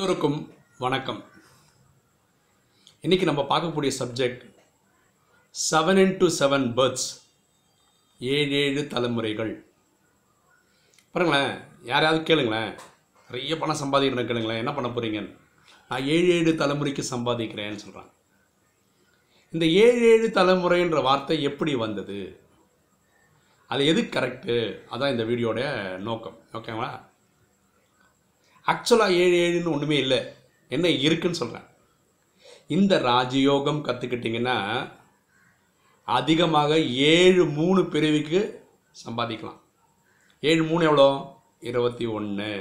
எல்லோருக்கும் வணக்கம். இன்றைக்கி நம்ம பார்க்கக்கூடிய subject seven into seven births ஏழு ஏழு தலைமுறைகள். பாருங்களேன் யாரையாவது கேளுங்களேன். நிறைய பணம் சம்பாதிக்கிறேன் கேளுங்களேன் என்ன பண்ண போகிறீங்க நான் ஏழு ஏழு தலைமுறைக்கு சம்பாதிக்கிறேன்னு சொல்கிறாங்க இந்த ஏழு ஏழு தலைமுறைன்ற வார்த்தை எப்படி வந்தது? அது எது கரெக்டு அதான் இந்த வீடியோட நோக்கம். ஓகேங்களா ஆக்சுவலாக ஏழு ஏழுன்னு ஒன்றுமே இல்லை. என்ன இருக்குன்னு சொல்கிறேன் இந்த ராஜயோகம் கற்றுக்கிட்டிங்கன்னா அதிகமாக ஏழு மூணு பிரிவுக்கு சம்பாதிக்கலாம். ஏழு மூணு எவ்வளோ? இருபத்தி ஒன்று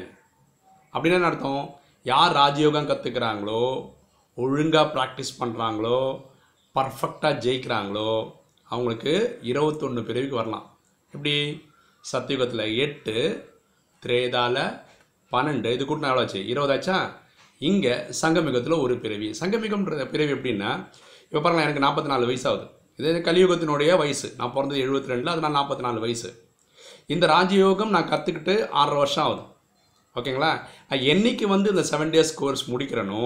அப்படின்னு என்ன அர்த்தம்? யார் ராஜயோகம் கற்றுக்கிறாங்களோ ஒழுங்காக ப்ராக்டிஸ் பண்ணுறாங்களோ பர்ஃபெக்டாக ஜெயிக்கிறாங்களோ அவங்களுக்கு இருபத்தொன்று பிரிவுக்கு வரலாம். எப்படி? சத்தியுகத்தில் எட்டு திரேதாவில் பன்னெண்டு இது கூட்டினா எவ்வளோ ஆச்சு? இருபதாச்சா இங்கே சங்கமிகத்தில் ஒரு பிறவி. சங்கமிகம்ன்ற பிறவி எப்படின்னா இப்போ பாருங்கள் எனக்கு நாற்பத்தி நாலு வயசு ஆகுது இது கலியுகத்தினுடைய வயசு. நான் பிறந்தது எழுபத்தி ரெண்டில் அதனால் நாற்பத்தி நாலு வயசு. இந்த ராஜயோகம் நான் கற்றுக்கிட்டு ஆறரை வருஷம் ஆகுது. ஓகேங்களா? நான் என்னைக்கு வந்து இந்த செவன் டேஸ் கோர்ஸ் முடிக்கிறேனோ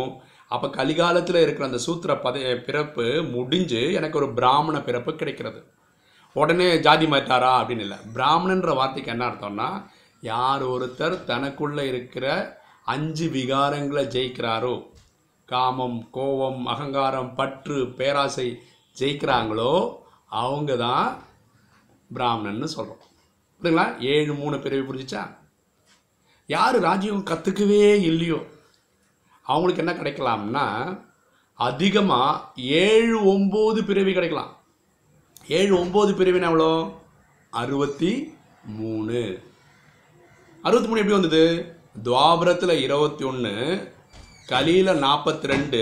அப்போ கலிகாலத்தில் இருக்கிற அந்த சூத்திர பத பிறப்பு முடிஞ்சு எனக்கு ஒரு பிராமண பிறப்பு கிடைக்கிறது. உடனே ஜாதி மாற்றாரா அப்படின்னு இல்லை. பிராமணன்ற வார்த்தைக்கு என்ன அர்த்தம்னா யார் ஒருத்தர் தனக்குள்ளே இருக்கிற அஞ்சு விகாரங்களை ஜெயிக்கிறாரோ காமம் கோபம் அகங்காரம் பற்று பேராசை ஜெயிக்கிறாங்களோ அவங்க தான் பிராமணன்னு சொல்கிறோம் புரியுங்களா ஏழு மூணு பிறவி புரிஞ்சிச்சா? யார் ராஜ்யம் கற்றுக்கவே இல்லையோ அவங்களுக்கு என்ன கிடைக்கலாம்னா அதிகமாக ஏழு ஒம்பது பிறவி கிடைக்கலாம். ஏழு ஒம்பது பிறவினா எவ்வளோ? அறுபத்தி மூணு. அறுபத்தி மூணு எப்படி வந்தது? துவாபரத்தில் இருபத்தி ஒன்று கலியில் நாற்பத்தி ரெண்டு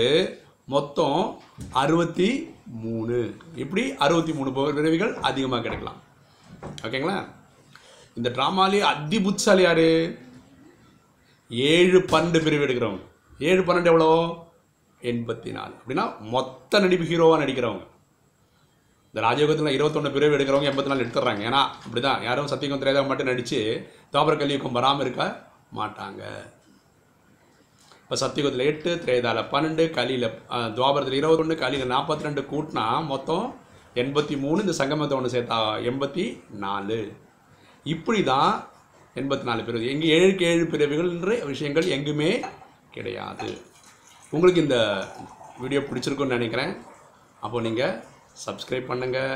மொத்தம் அறுபத்தி மூணு. இப்படி அறுபத்தி மூணு பிறவிகள் அதிகமாக கிடைக்கலாம். ஓகேங்களா? இந்த ட்ராமாலேயே அதி புட்சாலி யாரு? ஏழு பன்னெண்டு பிரிவு எடுக்கிறவங்க. ஏழு பன்னெண்டு எவ்வளோ? எண்பத்தி நாலு. அப்படின்னா மொத்த நடிப்பு ஹீரோவாக நடிக்கிறவங்க. இந்த ராஜயோகத்தில் இருபத்தொன்று பிரிவு எடுக்கிறவங்க எண்பத்தி நாலு எடுத்துடுறாங்க. ஏன்னா அப்படி தான் யாரும் சத்தியகம் திரேதம் மட்டும் நடித்து தாபர கலியுகம் வராமல் இருக்க மாட்டாங்க. இப்போ சத்தியகத்தில் எட்டு திரேதாவில் பன்னெண்டு கலியில் துவாபரத்தில் இருபத்தொன்று கலியில் நாற்பத்தி ரெண்டு கூட்டினா மொத்தம் எண்பத்தி மூணு இந்த சங்கமத்தை ஒன்று சேர்த்தா எண்பத்தி நாலு இப்படி தான் எண்பத்தி நாலு பிறவி. எங்கே ஏழுக்கு ஏழு பிறவிகள்ன்ற விஷயங்கள் எங்குமே கிடையாது. உங்களுக்கு இந்த வீடியோ பிடிச்சிருக்குன்னு நினைக்கிறேன். அப்போது நீங்கள் சப்ஸ்கிரைப் பண்ணுங்கள்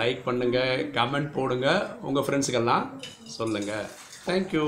லைக் பண்ணுங்கள் கமெண்ட் போடுங்க. உங்கள் ஃப்ரெண்ட்ஸுக்கெல்லாம் சொல்லுங்கள் தேங்க்யூ